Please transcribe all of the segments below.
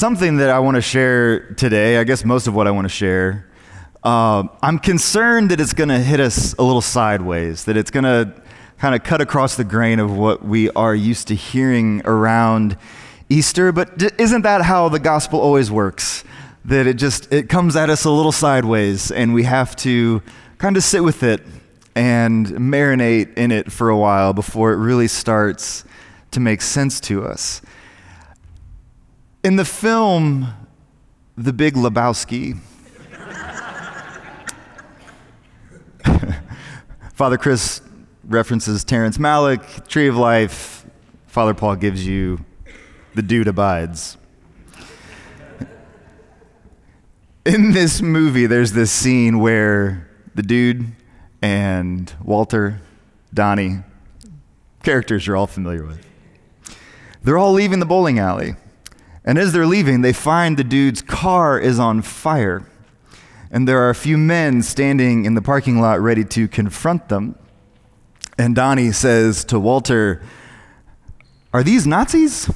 something that I want to share today, I guess most of what I want to share, uh, I'm concerned that it's going to hit us a little sideways, that it's going to kind of cut across the grain of what we are used to hearing around Easter. But isn't that how the gospel always works? That it just it comes at us a little sideways, and we have to kind of sit with it and marinate in it for a while before it really starts to make sense to us. In the film The Big Lebowski, Father Chris references Terrence Malick, Tree of Life. Father Paul gives you The Dude Abides. In this movie, there's this scene where the dude and Walter, Donnie, characters you're all familiar with, they're all leaving the bowling alley. And as they're leaving, they find the dude's car is on fire. And there are a few men standing in the parking lot ready to confront them. And Donnie says to Walter, Are these Nazis?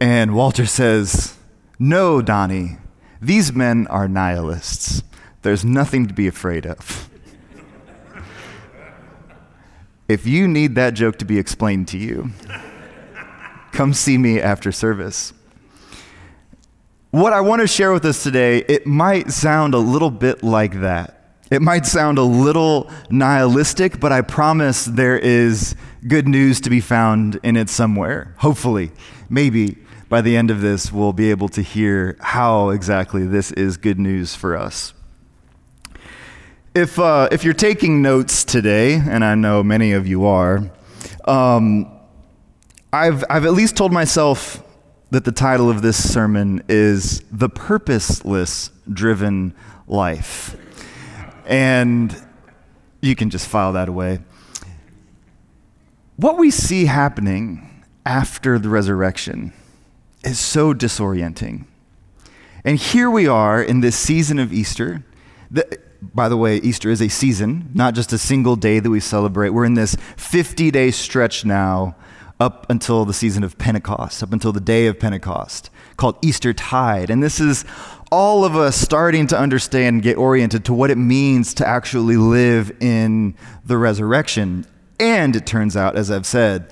And Walter says, No, Donnie, these men are nihilists. There's nothing to be afraid of. if you need that joke to be explained to you, come see me after service. What I want to share with us today, it might sound a little bit like that. It might sound a little nihilistic, but I promise there is good news to be found in it somewhere. Hopefully, maybe by the end of this, we'll be able to hear how exactly this is good news for us. If, uh, if you're taking notes today, and I know many of you are, um, I've, I've at least told myself that the title of this sermon is The Purposeless Driven Life. And you can just file that away. What we see happening after the resurrection is so disorienting. And here we are in this season of Easter. The, by the way, Easter is a season, not just a single day that we celebrate. We're in this 50 day stretch now up until the season of Pentecost, up until the day of Pentecost, called Easter Tide. And this is all of us starting to understand and get oriented to what it means to actually live in the resurrection. And it turns out, as I've said,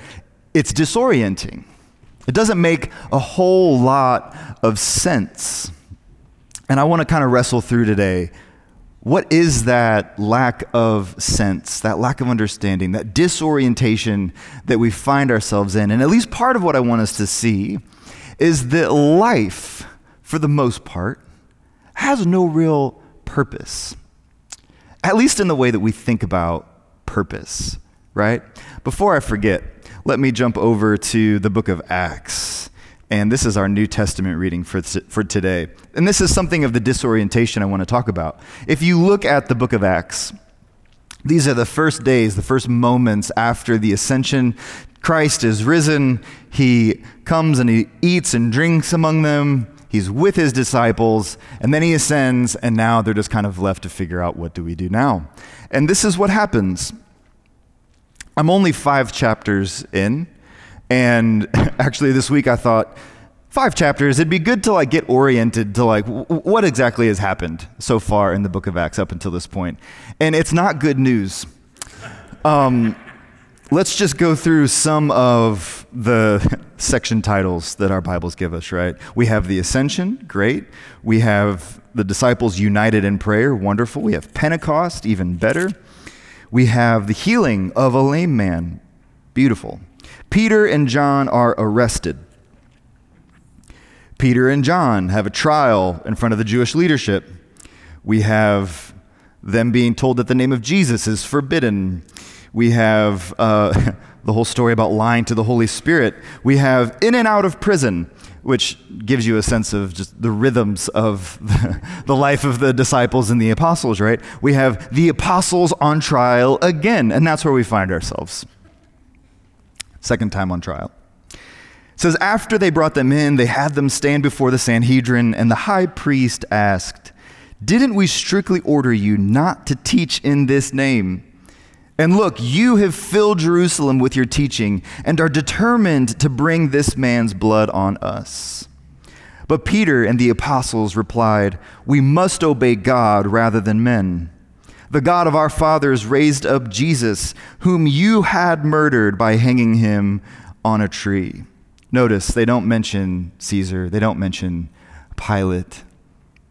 it's disorienting. It doesn't make a whole lot of sense. And I want to kind of wrestle through today what is that lack of sense, that lack of understanding, that disorientation that we find ourselves in? And at least part of what I want us to see is that life, for the most part, has no real purpose, at least in the way that we think about purpose, right? Before I forget, let me jump over to the book of Acts. And this is our New Testament reading for, for today. And this is something of the disorientation I want to talk about. If you look at the book of Acts, these are the first days, the first moments after the ascension. Christ is risen. He comes and he eats and drinks among them. He's with his disciples, and then he ascends, and now they're just kind of left to figure out what do we do now. And this is what happens. I'm only five chapters in, and actually, this week I thought, five chapters, it'd be good to like get oriented to like w- what exactly has happened so far in the book of Acts up until this. And it's not good news. Um, let's just go through some of the section titles that our Bibles give us, right? We have the ascension, great. We have the disciples united in prayer, wonderful. We have Pentecost, even better. We have the healing of a lame man, beautiful. Peter and John are arrested. Peter and John have a trial in front of the Jewish leadership. We have them being told that the name of Jesus is forbidden. We have uh, the whole story about lying to the Holy Spirit. We have in and out of prison, which gives you a sense of just the rhythms of the, the life of the disciples and the apostles, right? We have the apostles on trial again, and that's where we find ourselves second time on trial. It says, After they brought them in, they had them stand before the Sanhedrin, and the high priest asked, Didn't we strictly order you not to teach in this name? And look, you have filled Jerusalem with your teaching and are determined to bring this man's blood on us. But Peter and the apostles replied, We must obey God rather than men. The God of our fathers raised up Jesus, whom you had murdered by hanging him on a tree. Notice they don't mention Caesar, they don't mention Pilate.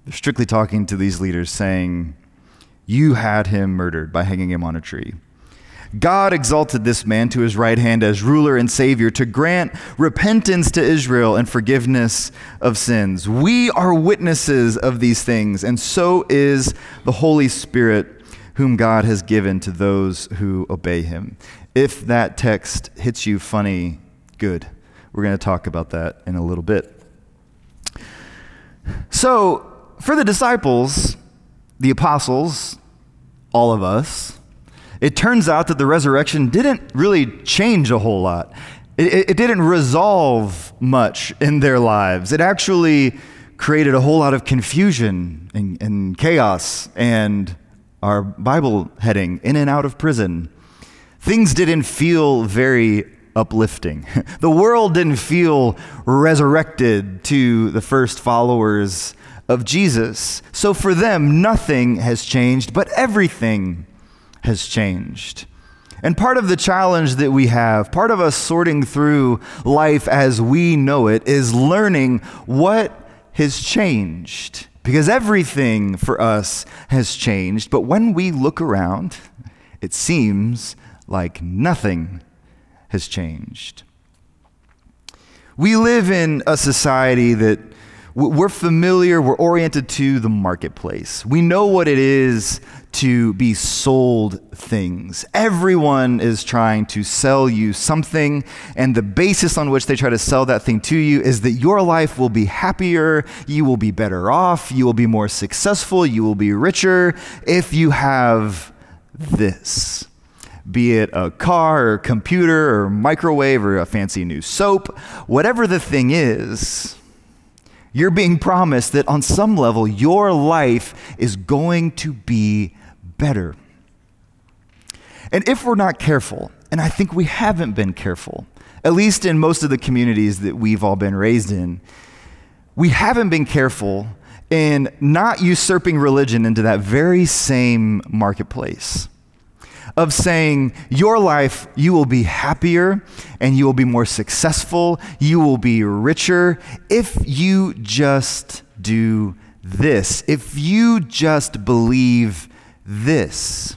They're strictly talking to these leaders, saying, You had him murdered by hanging him on a tree. God exalted this man to his right hand as ruler and savior to grant repentance to Israel and forgiveness of sins. We are witnesses of these things, and so is the Holy Spirit, whom God has given to those who obey him. If that text hits you funny, good. We're going to talk about that in a little bit. So, for the disciples, the apostles, all of us, it turns out that the resurrection didn't really change a whole lot. It, it, didn't resolve much in their lives. It actually created a whole lot of confusion and, and chaos and our Bible heading in and out of prison. Things didn't feel very uplifting. The world didn't feel resurrected to the first followers of Jesus. So for them, nothing has changed, but everything has changed. And part of the challenge that we have, part of us sorting through life as we know it, is learning what has changed. Because everything for us has changed. But when we look around, it seems like nothing has changed. We live in a society that we're familiar, we're oriented to the marketplace. We know what it is to be sold things. Everyone is trying to sell you something, and the basis on which they try to sell that thing to you is that your life will be happier, you will be better off, you will be more successful, you will be richer if you have this. Be it a car or computer or microwave or a fancy new soap, whatever the thing is you're being promised that on some level, your life is going to be better. And if we're not careful, and I think we haven't been careful, at least in most of the communities that we've all been raised in, we haven't been careful in not usurping religion into that very same marketplace of saying, Your life, you will be happier and you will be more successful, you will be richer if you just do this, if you just believe this.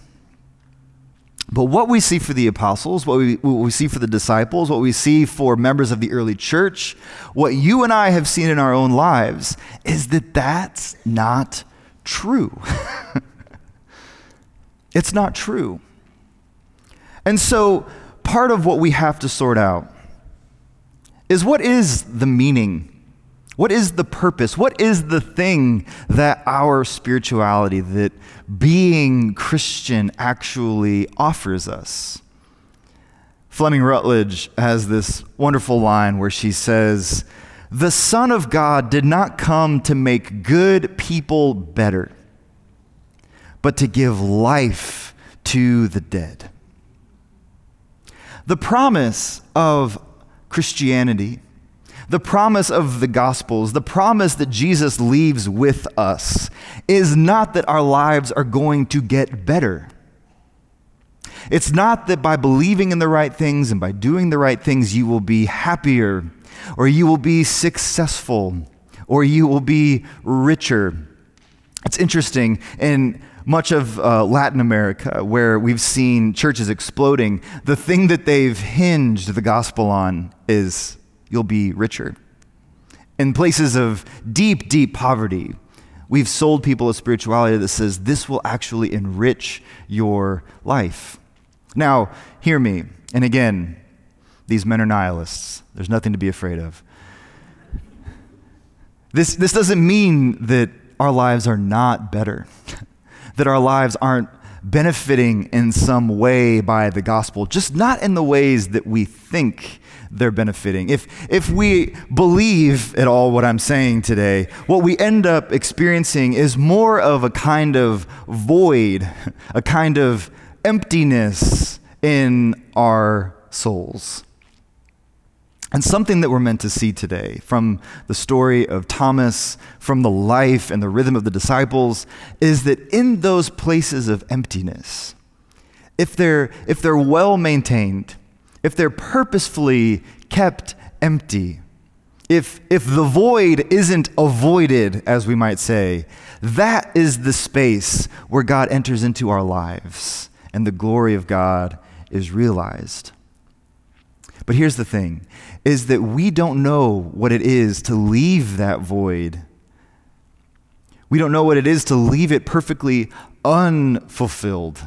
But what we see for the apostles, what we, what we, see for the disciples, what we see for members of the early church, what you and I have seen in our own lives is that that's not true. it's not true. And so, part of what we have to sort out is what is the meaning? What is the purpose? What is the thing that our spirituality, that being Christian actually offers us? Fleming Rutledge has this wonderful line where she says, The Son of God did not come to make good people better, but to give life to the dead. The promise of Christianity, the promise of the Gospels, the promise that Jesus leaves with us is not that our lives are going to get better. It's not that by believing in the right things and by doing the right things, you will be happier or you will be successful or you will be richer. It's interesting. In much of uh, Latin America, where we've seen churches exploding, the thing that they've hinged the gospel on is you'll be richer. In places of deep, deep poverty, we've sold people a spirituality that says this will actually enrich your life. Now, hear me. And again, these men are nihilists. There's nothing to be afraid of. This, this doesn't mean that our lives are not better. that our lives aren't benefiting in some way by the gospel, just not in the ways that we think they're benefiting. If, if we believe at all what I'm saying today, what we end up experiencing is more of a kind of void, a kind of emptiness in our souls. And something that we're meant to see today from the story of Thomas, from the life and the rhythm of the disciples, is that in those places of emptiness, if they're, if they're well maintained, if they're purposefully kept empty, if, if the void isn't avoided, as we might say, that is the space where God enters into our lives and the glory of God is realized. But here's the thing is that we don't know what it is to leave that void. We don't know what it is to leave it perfectly unfulfilled.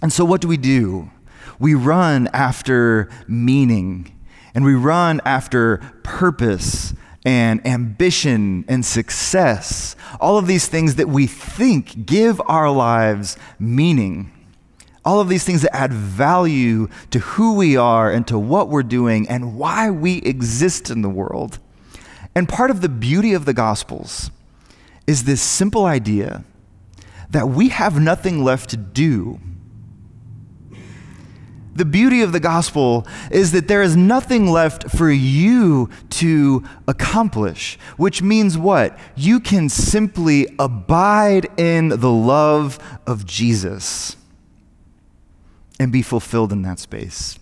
And so, what do we do? We run after meaning and we run after purpose and ambition and success. All of these things that we think give our lives meaning. All of these things that add value to who we are and to what we're doing and why we exist in the world. And part of the beauty of the Gospels is this simple idea that we have nothing left to do. The beauty of the gospel is that there is nothing left for you to accomplish, which means what? You can simply abide in the love of Jesus and be fulfilled in that space.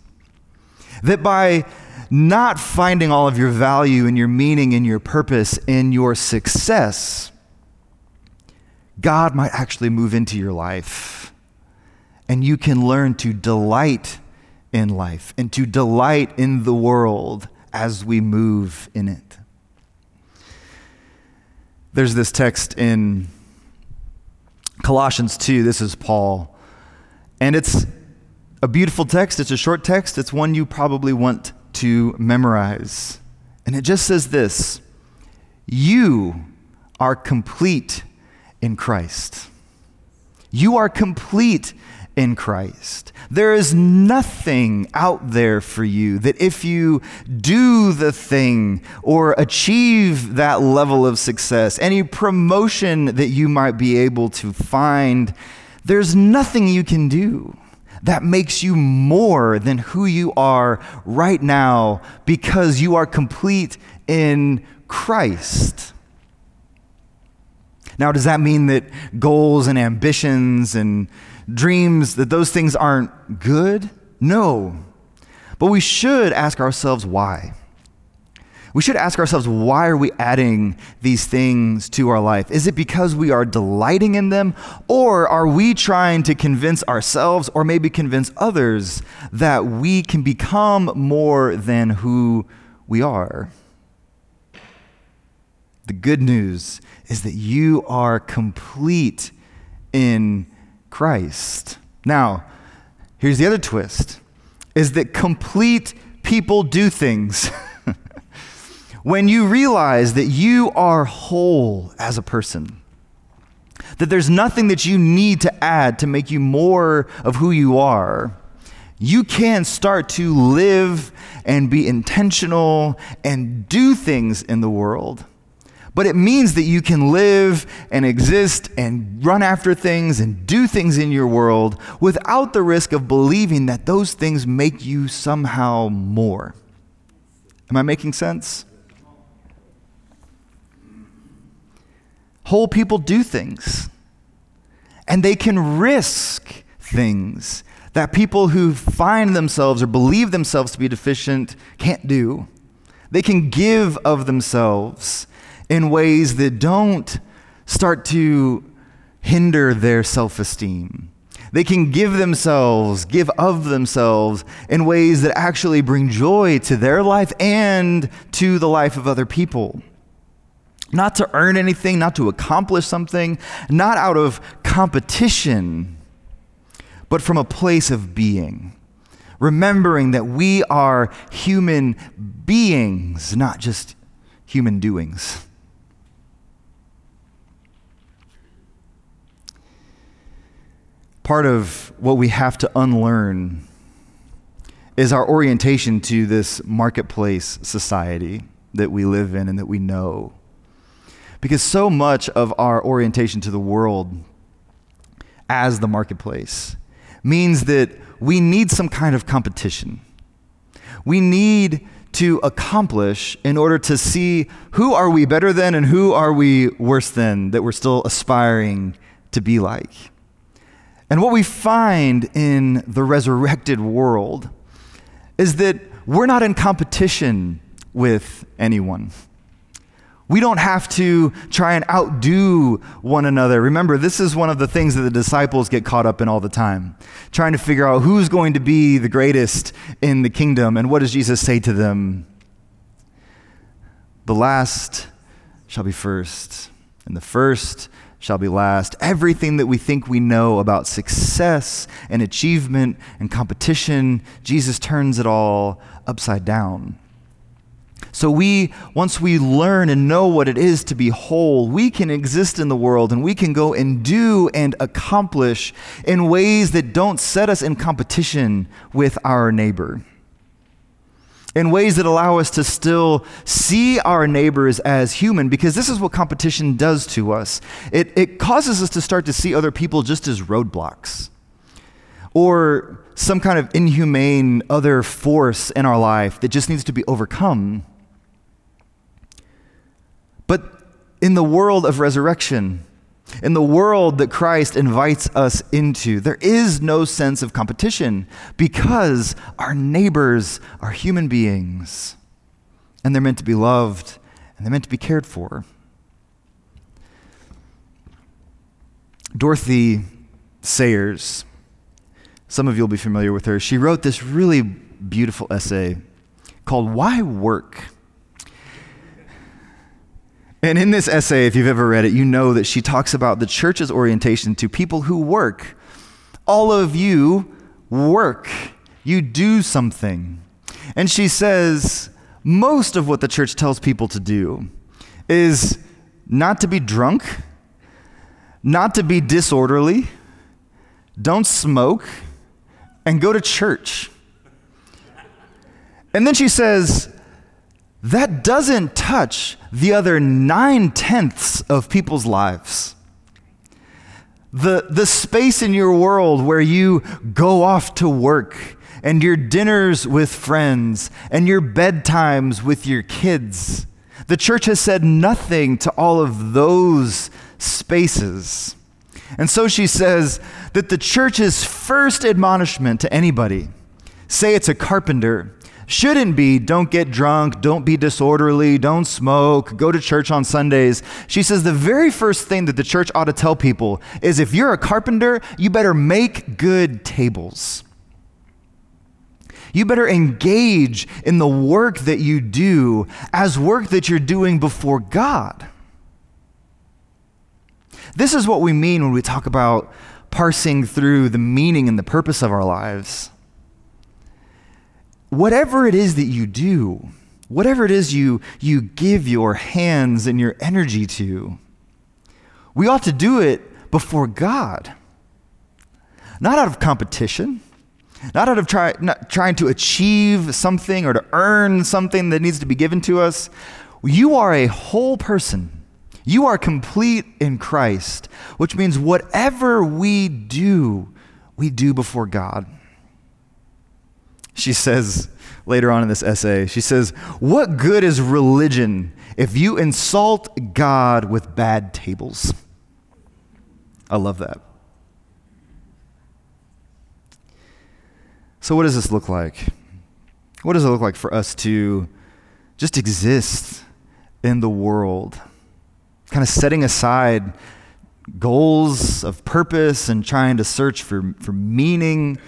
That by not finding all of your value and your meaning and your purpose in your success, God might actually move into your life. And you can learn to delight in life and to delight in the world as we move in it. There's this text in Colossians 2. This is Paul. And it's a beautiful text. It's a short text. It's one you probably want to memorize. And it just says this You are complete in Christ. You are complete in Christ. There is nothing out there for you that if you do the thing or achieve that level of success, any promotion that you might be able to find, there's nothing you can do that makes you more than who you are right now because you are complete in Christ. Now, does that mean that goals and ambitions and dreams, that those things aren't good? No. But we should ask ourselves why. We should ask ourselves, why are we adding these things to our life? Is it because we are delighting in them, or are we trying to convince ourselves or maybe convince others that we can become more than who we are? The good news is that you are complete in Christ. Now, here's the other twist is that complete people do things. when you realize that you are whole as a person, that there's nothing that you need to add to make you more of who you are, you can start to live and be intentional and do things in the world but it means that you can live and exist and run after things and do things in your world without the risk of believing that those things make you somehow more. Am I making sense? Whole people do things, and they can risk things that people who find themselves or believe themselves to be deficient can't do. They can give of themselves in ways that don't start to hinder their self esteem. They can give themselves, give of themselves in ways that actually bring joy to their life and to the life of other people. Not to earn anything, not to accomplish something, not out of competition, but from a place of being. Remembering that we are human beings, not just human doings. part of what we have to unlearn is our orientation to this marketplace society that we live in and that we know. Because so much of our orientation to the world as the marketplace means that we need some kind of competition. we need to accomplish in order to see who are we better than and who are we worse than that we're still aspiring to be like. And what we find in the resurrected world is that we're not in competition with anyone. We don't have to try and outdo one another. Remember, this is one of the things that the disciples get caught up in all the time, trying to figure out who's going to be the greatest in the kingdom. And what does Jesus say to them? The last shall be first, and the first shall be last. Everything that we think we know about success and achievement and competition, Jesus turns it all upside down. So we once we learn and know what it is to be whole, we can exist in the world and we can go and do and accomplish in ways that don't set us in competition with our neighbor. In ways that allow us to still see our neighbors as human, because this is what competition does to us. It, it causes us to start to see other people just as roadblocks or some kind of inhumane other force in our life that just needs to be overcome. But in the world of resurrection, in the world that Christ invites us into, there is no sense of competition because our neighbors are human beings and they're meant to be loved and they're meant to be cared for. Dorothy Sayers, some of you will be familiar with her, she wrote this really beautiful essay called Why Work? And in this essay, if you've ever read it, you know that she talks about the church's orientation to people who work. All of you work, you do something. And she says most of what the church tells people to do is not to be drunk, not to be disorderly, don't smoke, and go to church. And then she says, that doesn't touch the other nine tenths of people's lives. The, the space in your world where you go off to work and your dinners with friends and your bedtimes with your kids. The church has said nothing to all of those spaces. And so she says that the church's first admonishment to anybody, say it's a carpenter, shouldn't be don't get drunk, don't be disorderly, don't smoke, go to church on Sundays. She says the very first thing that the church ought to tell people is if you're a carpenter, you better make good tables. You better engage in the work that you do as work that you're doing before God. This is what we mean when we talk about parsing through the meaning and the purpose of our lives whatever it is that you do, whatever it is you, you give your hands and your energy to, we ought to do it before God. Not out of competition, not out of try, not trying to achieve something or to earn something that needs to be given to us. You are a whole person. You are complete in Christ, which means whatever we do, we do before God. She says later on in this essay, she says, What good is religion if you insult God with bad tables? I love that. So, what does this look like? What does it look like for us to just exist in the world? Kind of setting aside goals of purpose and trying to search for, for meaning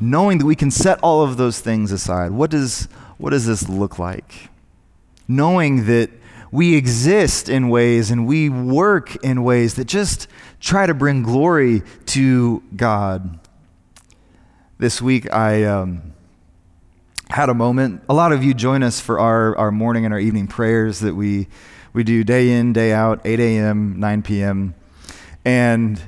knowing that we can set all of those things aside. What does, what does this look like? Knowing that we exist in ways and we work in ways that just try to bring glory to God. This week, I um, had a moment. A lot of you join us for our, our morning and our evening prayers that we, we do day in, day out, 8 a.m., 9 p.m. And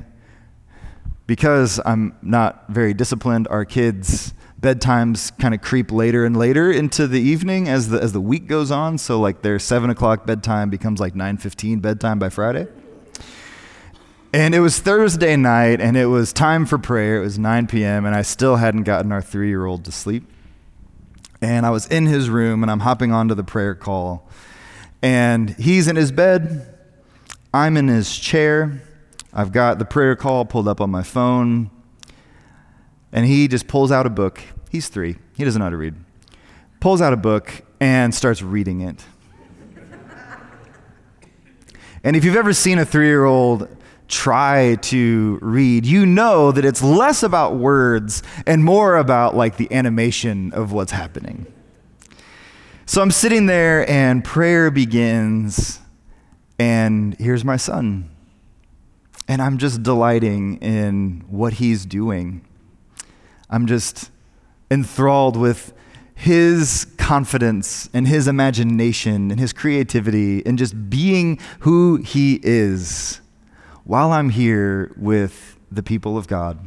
because I'm not very disciplined, our kids' bedtimes kind of creep later and later into the evening as the, as the week goes on. So like their 7 o'clock bedtime becomes like 9.15 bedtime by Friday. And it was Thursday night, and it was time for prayer. It was 9 p.m., and I still hadn't gotten our three year old to sleep. And I was in his room and I'm hopping onto the prayer call. And he's in his bed. I'm in his chair. I've got the prayer call pulled up on my phone. And he just pulls out a book. He's three, he doesn't know how to read. Pulls out a book and starts reading it. and if you've ever seen a three year old try to read, you know that it's less about words and more about like the animation of what's happening. So I'm sitting there and prayer begins, and here's my son. And I'm just delighting in what he's doing. I'm just enthralled with his confidence and his imagination and his creativity and just being who he is while I'm here with the people of God.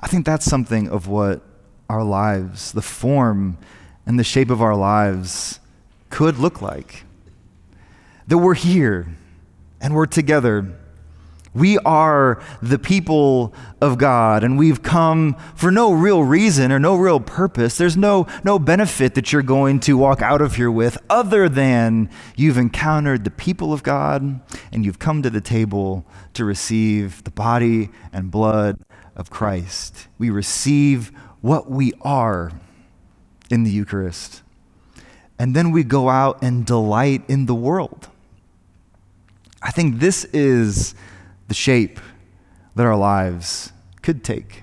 I think that's something of what our lives, the form and the shape of our lives could look like. That we're here and we're together we are the people of God, and we've come for no real reason or no real purpose. There's no, no benefit that you're going to walk out of here with other than you've encountered the people of God and you've come to the table to receive the body and blood of Christ. We receive what we are in the Eucharist. And then we go out and delight in the world. I think this is the shape that our lives could take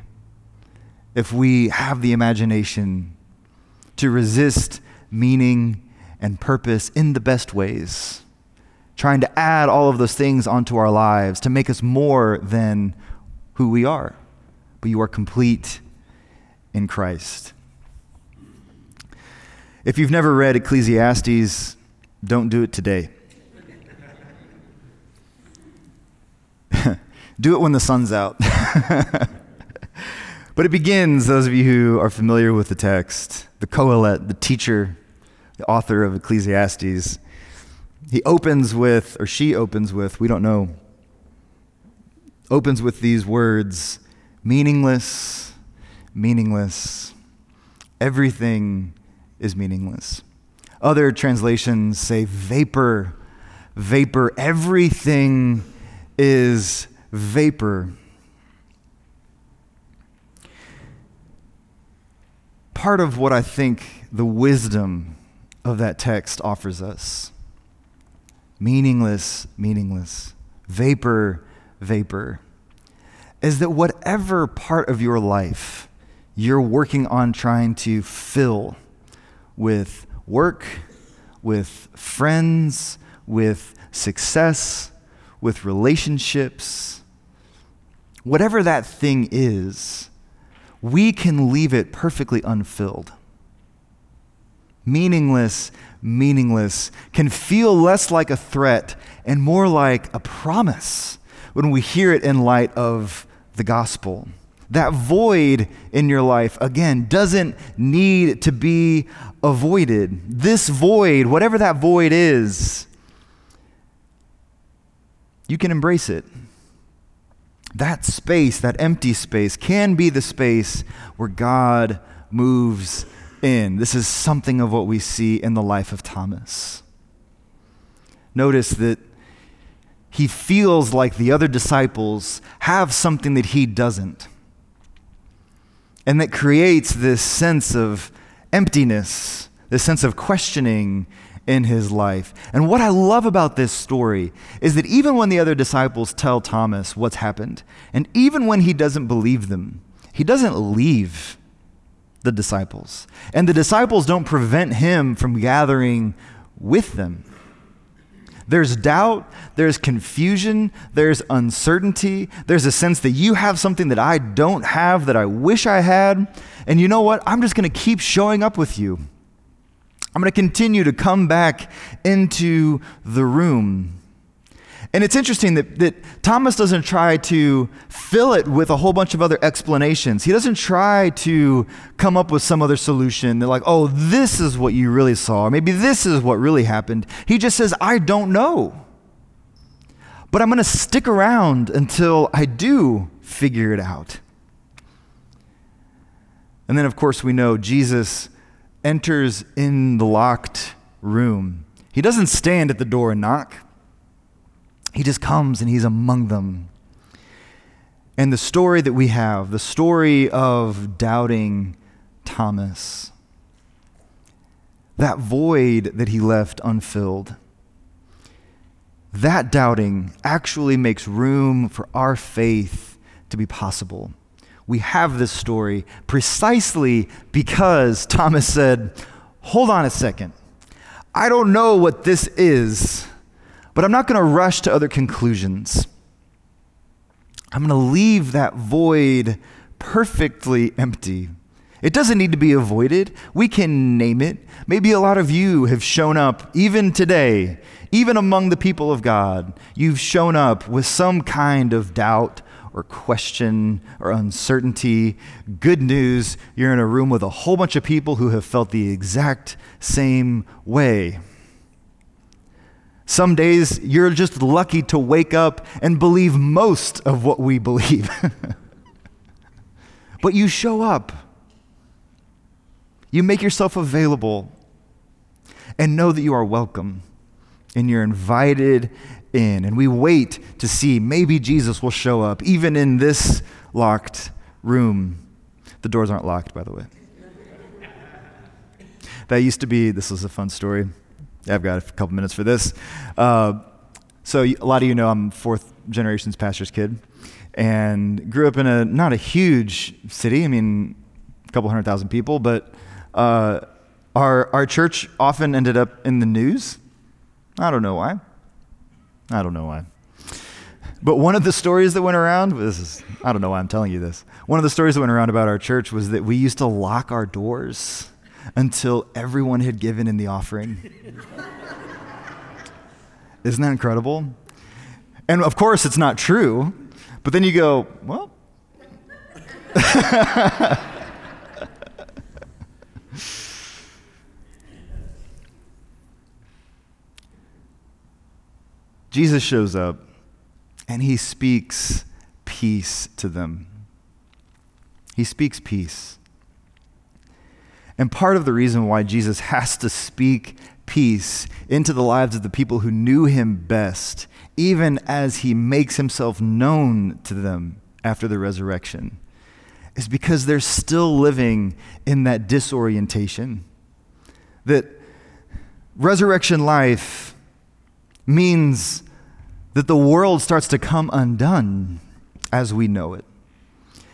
if we have the imagination to resist meaning and purpose in the best ways, trying to add all of those things onto our lives to make us more than who we are. But you are complete in Christ. If you've never read Ecclesiastes, don't do it today. Do it when the sun's out. but it begins, those of you who are familiar with the text, the Qoheleth, the teacher, the author of Ecclesiastes, he opens with, or she opens with, we don't know, opens with these words meaningless, meaningless. Everything is meaningless. Other translations say vapor, vapor. Everything is vapor. Part of what I think the wisdom of that text offers us meaningless, meaningless, vapor, vapor, is that whatever part of your life you're working on trying to fill with work, with friends, with success, with relationships, whatever that thing is, we can leave it perfectly unfilled. Meaningless, meaningless can feel less like a threat and more like a promise when we hear it in light of the gospel. That void in your life, again, doesn't need to be avoided. This void, whatever that void is, you can embrace it. That space, that empty space, can be the space where God moves in. This is something of what we see in the life of Thomas. Notice that he feels like the other disciples have something that he doesn't. And that creates this sense of emptiness, this sense of questioning in his life. And what I love about this story is that even when the other disciples tell Thomas what's happened, and even when he doesn't believe them, he doesn't leave the disciples. And the disciples don't prevent him from gathering with them. There's doubt, there's confusion, there's uncertainty, there's a sense that you have something that I don't have that I wish I had. And you know what? I'm just going to keep showing up with you. I'm going to continue to come back into the room. And it's interesting that, that Thomas doesn't try to fill it with a whole bunch of other explanations. He doesn't try to come up with some other solution. They're like, oh, this is what you really saw, or maybe this is what really happened. He just says, I don't know. But I'm going to stick around until I do figure it out. And then, of course, we know Jesus enters in the locked room, he doesn't stand at the door and knock. He just comes and he's among them. And the story that we have, the story of doubting Thomas, that void that he left unfilled, that doubting actually makes room for our faith to be possible. We have this story precisely because Thomas said, Hold on a second. I don't know what this is, but I'm not going to rush to other conclusions. I'm going to leave that void perfectly empty. It doesn't need to be avoided. We can name it. Maybe a lot of you have shown up, even today, even among the people of God. You've shown up with some kind of doubt or question or uncertainty. Good news, you're in a room with a whole bunch of people who have felt the exact same way. Some days you're just lucky to wake up and believe most of what we believe. but you show up. You make yourself available and know that you are welcome and you're invited in. And we wait to see maybe Jesus will show up even in this locked room. The doors aren't locked, by the way. that used to be, this was a fun story. I've got a couple minutes for this. Uh, so, a lot of you know I'm fourth generation's pastor's kid and grew up in a not a huge city. I mean, a couple hundred thousand people, but uh, our, our church often ended up in the news. I don't know why. I don't know why. But one of the stories that went around, this is, I don't know why I'm telling you this. One of the stories that went around about our church was that we used to lock our doors until everyone had given in the offering. Isn't that incredible? And of course, it's not true, but then you go, well, Jesus shows up and he speaks peace to them. He speaks peace. And part of the reason why Jesus has to speak peace into the lives of the people who knew him best, even as he makes himself known to them after the resurrection, is because they're still living in that disorientation. That resurrection life means that the world starts to come undone as we know it.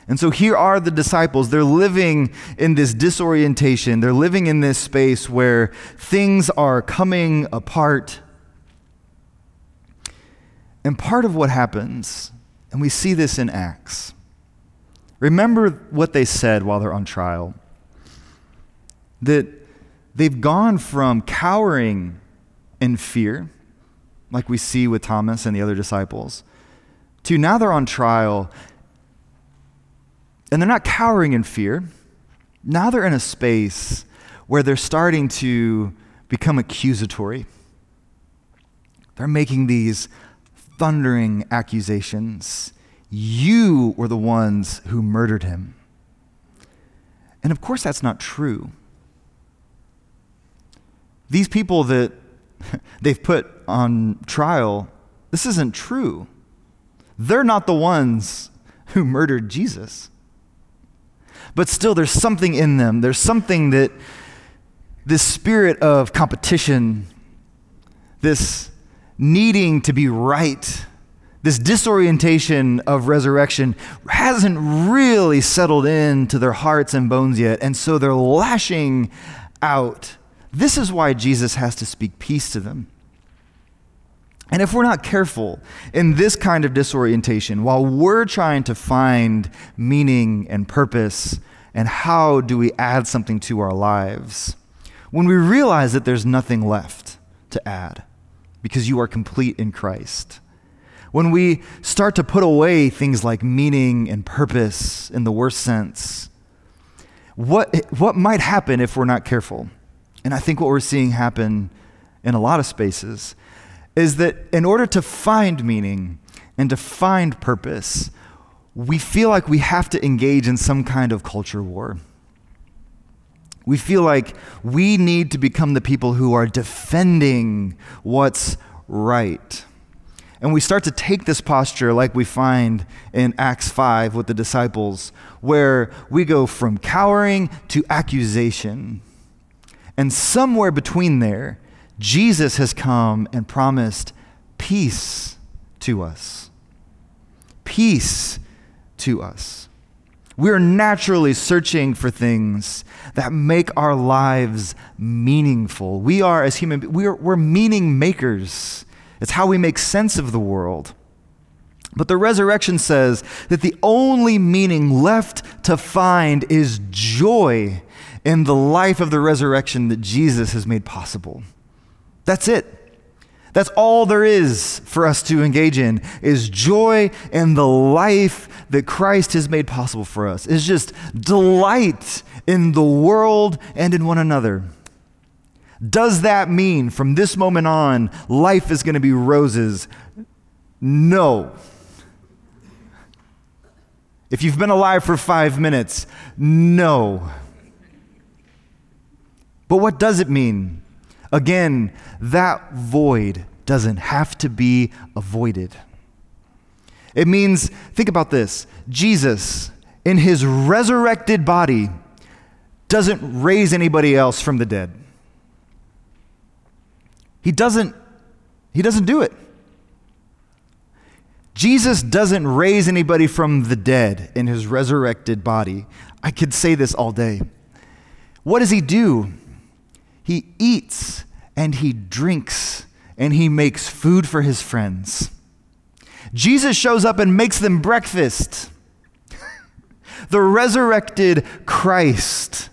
And so here are the disciples. They're living in this disorientation. They're living in this space where things are coming apart. And part of what happens, and we see this in Acts, remember what they said while they're on trial that they've gone from cowering in fear like we see with Thomas and the other disciples, to now they're on trial and they're not cowering in fear. Now they're in a space where they're starting to become accusatory. They're making these thundering accusations. You were the ones who murdered him. And of course, that's not true. These people that they've put on trial, this isn't true. They're not the ones who murdered Jesus. But still, there's something in them. There's something that this spirit of competition, this needing to be right, this disorientation of resurrection hasn't really settled into their hearts and bones yet. And so they're lashing out this is why Jesus has to speak peace to them. And if we're not careful in this kind of disorientation, while we're trying to find meaning and purpose, and how do we add something to our lives, when we realize that there's nothing left to add because you are complete in Christ, when we start to put away things like meaning and purpose in the worst sense, what, what might happen if we're not careful? And I think what we're seeing happen in a lot of spaces is that in order to find meaning and to find purpose, we feel like we have to engage in some kind of culture war. We feel like we need to become the people who are defending what's right. And we start to take this posture like we find in Acts 5 with the disciples, where we go from cowering to accusation. And somewhere between there, Jesus has come and promised peace to us. Peace to us. We're naturally searching for things that make our lives meaningful. We are, as human we're, we're meaning makers. It's how we make sense of the world. But the resurrection says that the only meaning left to find is joy in the life of the resurrection that Jesus has made possible. That's it. That's all there is for us to engage in is joy in the life that Christ has made possible for us. Is just delight in the world and in one another. Does that mean from this moment on life is going to be roses? No. If you've been alive for 5 minutes, no. But what does it mean? Again, that void doesn't have to be avoided. It means, think about this Jesus, in his resurrected body, doesn't raise anybody else from the dead. He doesn't, he doesn't do it. Jesus doesn't raise anybody from the dead in his resurrected body. I could say this all day. What does he do? He eats and he drinks and he makes food for his friends. Jesus shows up and makes them breakfast. the resurrected Christ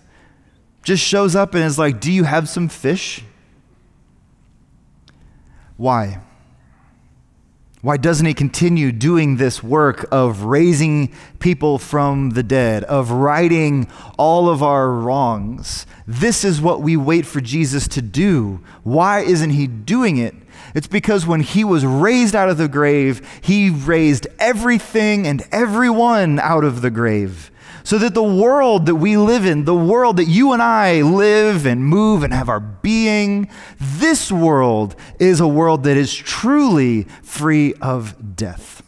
just shows up and is like, Do you have some fish? Why? Why doesn't he continue doing this work of raising people from the dead, of righting all of our wrongs? This is what we wait for Jesus to do. Why isn't he doing it? It's because when he was raised out of the grave, he raised everything and everyone out of the grave so that the world that we live in, the world that you and I live and move and have our being, this world is a world that is truly free of death.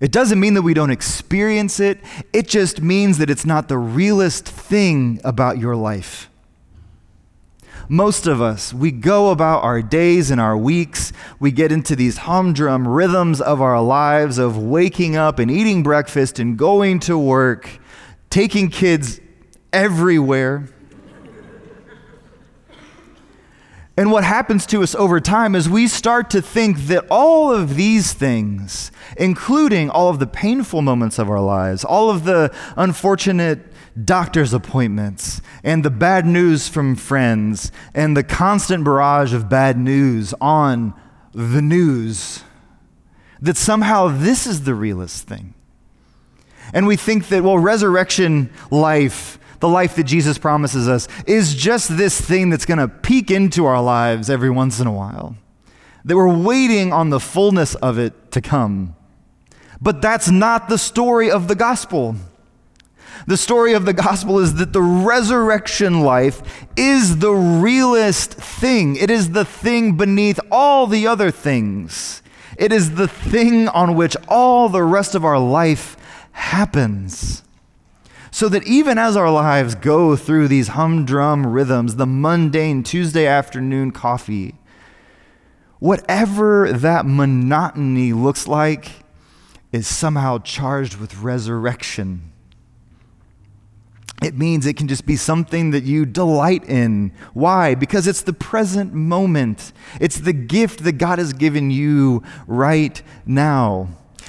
It doesn't mean that we don't experience it, it just means that it's not the realest thing about your life. Most of us, we go about our days and our weeks. We get into these humdrum rhythms of our lives of waking up and eating breakfast and going to work, taking kids everywhere. And what happens to us over time is we start to think that all of these things, including all of the painful moments of our lives, all of the unfortunate doctor's appointments, and the bad news from friends, and the constant barrage of bad news on the news, that somehow this is the realest thing. And we think that, well, resurrection life, the life that Jesus promises us, is just this thing that's going to peek into our lives every once in a while. That we're waiting on the fullness of it to come. But that's not the story of the gospel. The story of the gospel is that the resurrection life is the realest thing. It is the thing beneath all the other things. It is the thing on which all the rest of our life happens. So that even as our lives go through these humdrum rhythms, the mundane Tuesday afternoon coffee, whatever that monotony looks like is somehow charged with resurrection it means it can just be something that you delight in. Why? Because it's the present moment. It's the gift that God has given you right now.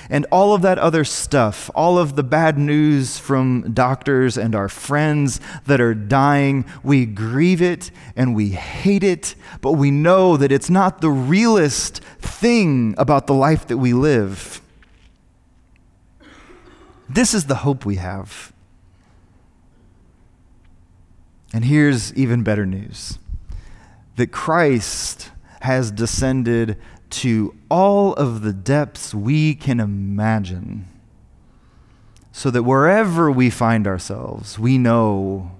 And all of that other stuff, all of the bad news from doctors and our friends that are dying, we grieve it and we hate it, but we know that it's not the realest thing about the life that we live. This is the hope we have. And here's even better news that Christ has descended to all of the depths we can imagine. so that wherever we find ourselves, we know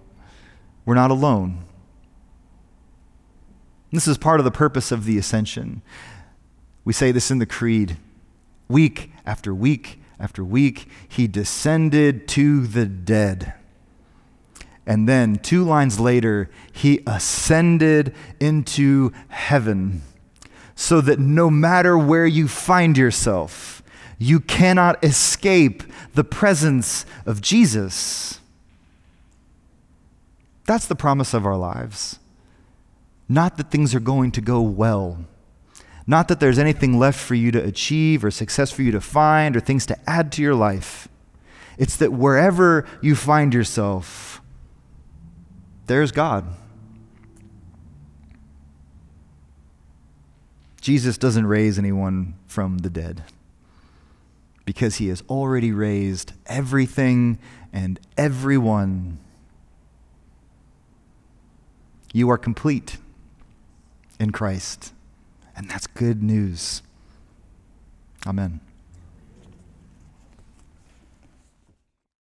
we're not alone. This is part of the purpose of the ascension. We say this in the Creed. Week after week after week, he descended to the dead. And then, two lines later, he ascended into heaven so that no matter where you find yourself, you cannot escape the presence of Jesus. That's the promise of our lives. Not that things are going to go well. Not that there's anything left for you to achieve or success for you to find or things to add to your life. It's that wherever you find yourself, there's God. Jesus doesn't raise anyone from the dead because he has already raised everything and everyone. You are complete in Christ. And that's good news. Amen.